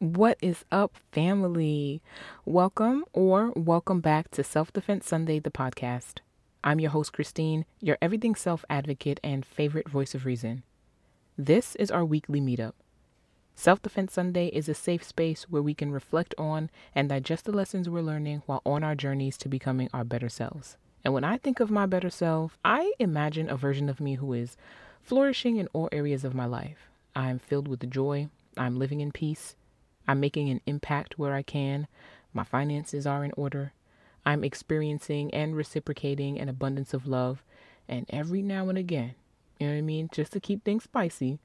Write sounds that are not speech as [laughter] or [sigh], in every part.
What is up, family? Welcome or welcome back to Self Defense Sunday, the podcast. I'm your host, Christine, your everything self advocate and favorite voice of reason. This is our weekly meetup. Self Defense Sunday is a safe space where we can reflect on and digest the lessons we're learning while on our journeys to becoming our better selves. And when I think of my better self, I imagine a version of me who is flourishing in all areas of my life. I am filled with joy. I'm living in peace. I'm making an impact where I can. My finances are in order. I'm experiencing and reciprocating an abundance of love. And every now and again, you know what I mean? Just to keep things spicy,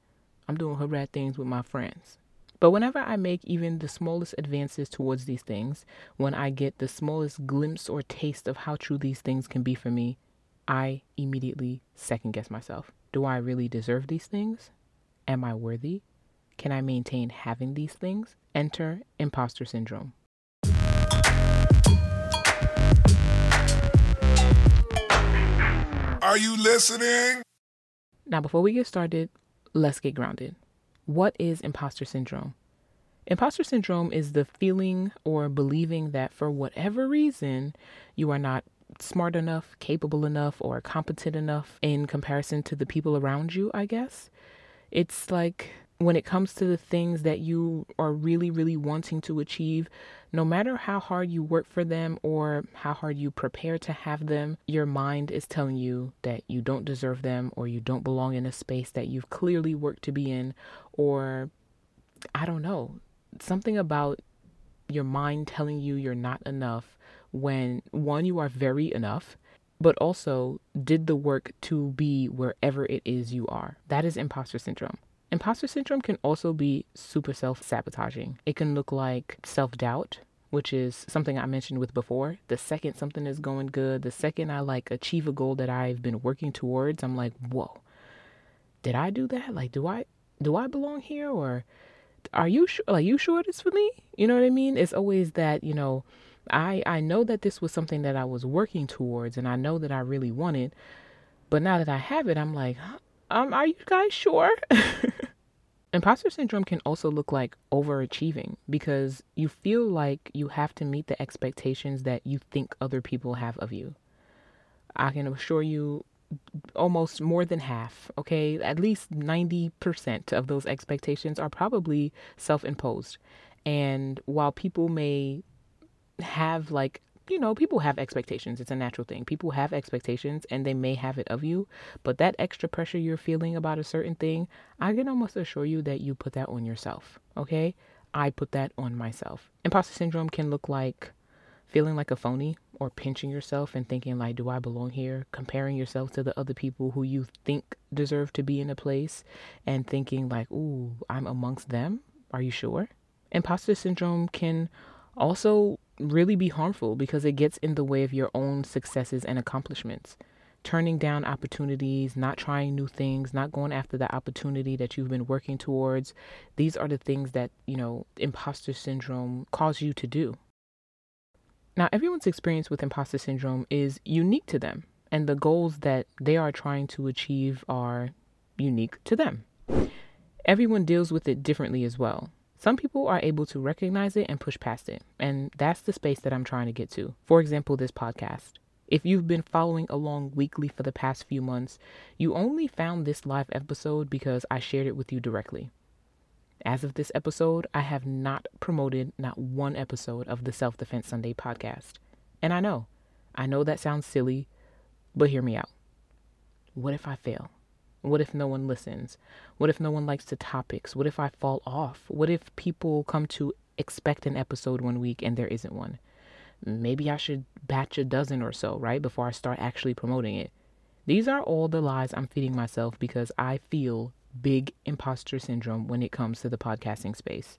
I'm doing rat things with my friends. But whenever I make even the smallest advances towards these things, when I get the smallest glimpse or taste of how true these things can be for me, I immediately second guess myself. Do I really deserve these things? Am I worthy? Can I maintain having these things? Enter imposter syndrome. Are you listening? Now, before we get started, let's get grounded. What is imposter syndrome? Imposter syndrome is the feeling or believing that for whatever reason, you are not smart enough, capable enough, or competent enough in comparison to the people around you, I guess. It's like when it comes to the things that you are really, really wanting to achieve, no matter how hard you work for them or how hard you prepare to have them, your mind is telling you that you don't deserve them or you don't belong in a space that you've clearly worked to be in, or I don't know, something about your mind telling you you're not enough when one, you are very enough. But also did the work to be wherever it is you are. That is imposter syndrome. Imposter syndrome can also be super self sabotaging. It can look like self doubt, which is something I mentioned with before. The second something is going good, the second I like achieve a goal that I've been working towards, I'm like, whoa, did I do that? Like, do I do I belong here or are you sure like you sure this for me? You know what I mean? It's always that, you know, I I know that this was something that I was working towards and I know that I really wanted, but now that I have it, I'm like, um, are you guys sure? [laughs] Imposter syndrome can also look like overachieving because you feel like you have to meet the expectations that you think other people have of you. I can assure you almost more than half, okay, at least 90% of those expectations are probably self imposed. And while people may have like you know, people have expectations. It's a natural thing. People have expectations and they may have it of you, but that extra pressure you're feeling about a certain thing, I can almost assure you that you put that on yourself. Okay? I put that on myself. Imposter syndrome can look like feeling like a phony or pinching yourself and thinking like do I belong here? Comparing yourself to the other people who you think deserve to be in a place and thinking like, "Ooh, I'm amongst them." Are you sure? Imposter syndrome can also really be harmful because it gets in the way of your own successes and accomplishments. Turning down opportunities, not trying new things, not going after the opportunity that you've been working towards. These are the things that, you know, imposter syndrome causes you to do. Now, everyone's experience with imposter syndrome is unique to them, and the goals that they are trying to achieve are unique to them. Everyone deals with it differently as well. Some people are able to recognize it and push past it, and that's the space that I'm trying to get to. For example, this podcast. If you've been following along weekly for the past few months, you only found this live episode because I shared it with you directly. As of this episode, I have not promoted not one episode of the Self Defense Sunday podcast. And I know, I know that sounds silly, but hear me out. What if I fail? What if no one listens? What if no one likes the topics? What if I fall off? What if people come to expect an episode one week and there isn't one? Maybe I should batch a dozen or so, right, before I start actually promoting it. These are all the lies I'm feeding myself because I feel big imposter syndrome when it comes to the podcasting space.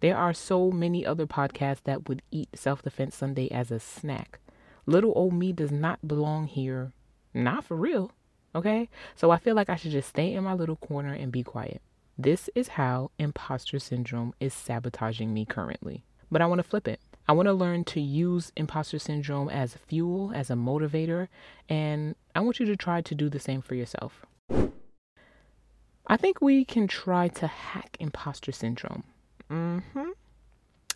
There are so many other podcasts that would eat Self Defense Sunday as a snack. Little old me does not belong here. Not for real. Okay? So I feel like I should just stay in my little corner and be quiet. This is how imposter syndrome is sabotaging me currently. But I want to flip it. I want to learn to use imposter syndrome as fuel, as a motivator, and I want you to try to do the same for yourself. I think we can try to hack imposter syndrome. Mm-hmm.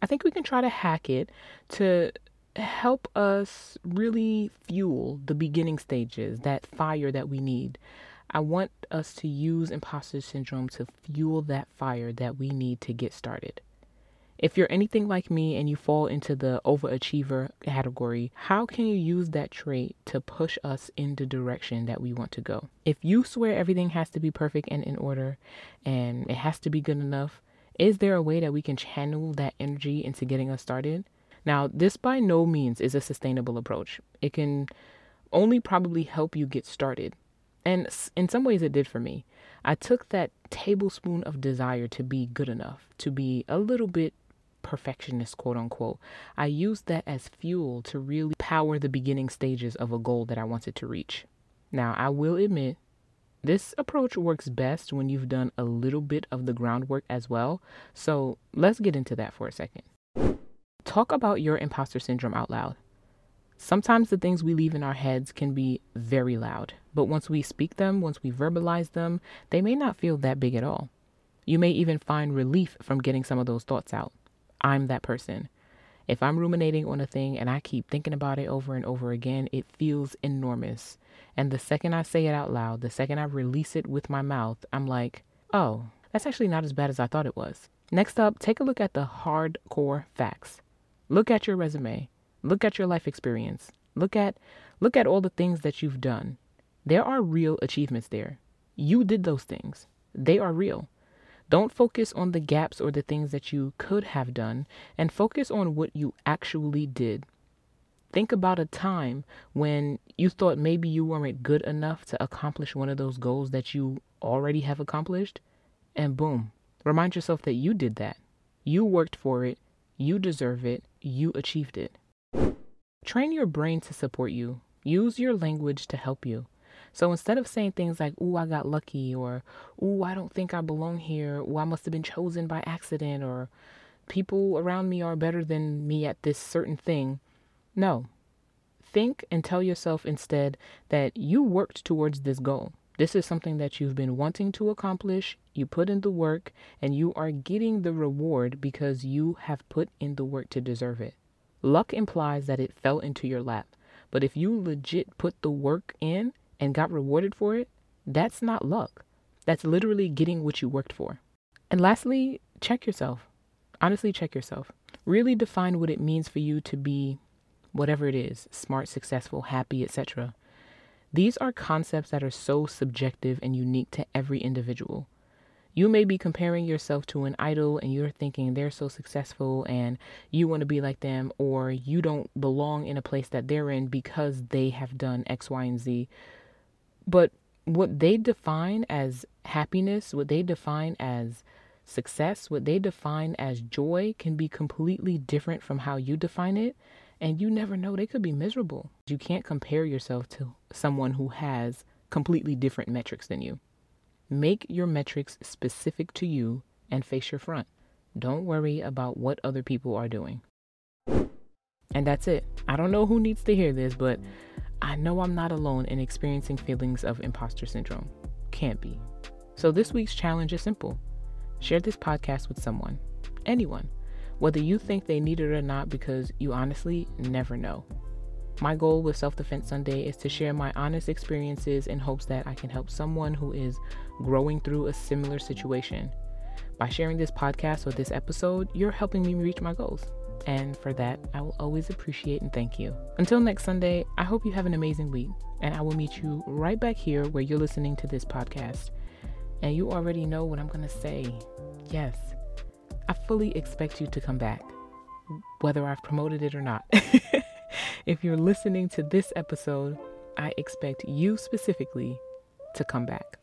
I think we can try to hack it to help us really fuel the beginning stages, that fire that we need. I want us to use imposter syndrome to fuel that fire that we need to get started. If you're anything like me and you fall into the overachiever category, how can you use that trait to push us in the direction that we want to go? If you swear everything has to be perfect and in order and it has to be good enough, is there a way that we can channel that energy into getting us started? Now, this by no means is a sustainable approach. It can only probably help you get started. And in some ways, it did for me. I took that tablespoon of desire to be good enough, to be a little bit perfectionist, quote unquote. I used that as fuel to really power the beginning stages of a goal that I wanted to reach. Now, I will admit, this approach works best when you've done a little bit of the groundwork as well. So let's get into that for a second. Talk about your imposter syndrome out loud. Sometimes the things we leave in our heads can be very loud, but once we speak them, once we verbalize them, they may not feel that big at all. You may even find relief from getting some of those thoughts out. I'm that person. If I'm ruminating on a thing and I keep thinking about it over and over again, it feels enormous. And the second I say it out loud, the second I release it with my mouth, I'm like, oh, that's actually not as bad as I thought it was. Next up, take a look at the hardcore facts. Look at your resume. Look at your life experience. Look at look at all the things that you've done. There are real achievements there. You did those things. They are real. Don't focus on the gaps or the things that you could have done and focus on what you actually did. Think about a time when you thought maybe you weren't good enough to accomplish one of those goals that you already have accomplished, and boom, remind yourself that you did that. You worked for it, you deserve it, you achieved it. Train your brain to support you. Use your language to help you. So instead of saying things like, ooh, I got lucky, or ooh, I don't think I belong here, or I must have been chosen by accident, or people around me are better than me at this certain thing, no. Think and tell yourself instead that you worked towards this goal. This is something that you've been wanting to accomplish. You put in the work and you are getting the reward because you have put in the work to deserve it. Luck implies that it fell into your lap. But if you legit put the work in and got rewarded for it, that's not luck. That's literally getting what you worked for. And lastly, check yourself. Honestly, check yourself. Really define what it means for you to be whatever it is smart, successful, happy, etc. These are concepts that are so subjective and unique to every individual. You may be comparing yourself to an idol and you're thinking they're so successful and you want to be like them, or you don't belong in a place that they're in because they have done X, Y, and Z. But what they define as happiness, what they define as success, what they define as joy can be completely different from how you define it. And you never know, they could be miserable. You can't compare yourself to someone who has completely different metrics than you. Make your metrics specific to you and face your front. Don't worry about what other people are doing. And that's it. I don't know who needs to hear this, but I know I'm not alone in experiencing feelings of imposter syndrome. Can't be. So this week's challenge is simple share this podcast with someone, anyone, whether you think they need it or not, because you honestly never know. My goal with Self Defense Sunday is to share my honest experiences in hopes that I can help someone who is growing through a similar situation. By sharing this podcast or this episode, you're helping me reach my goals. And for that, I will always appreciate and thank you. Until next Sunday, I hope you have an amazing week, and I will meet you right back here where you're listening to this podcast. And you already know what I'm going to say. Yes, I fully expect you to come back, whether I've promoted it or not. [laughs] if you're listening to this episode, I expect you specifically to come back.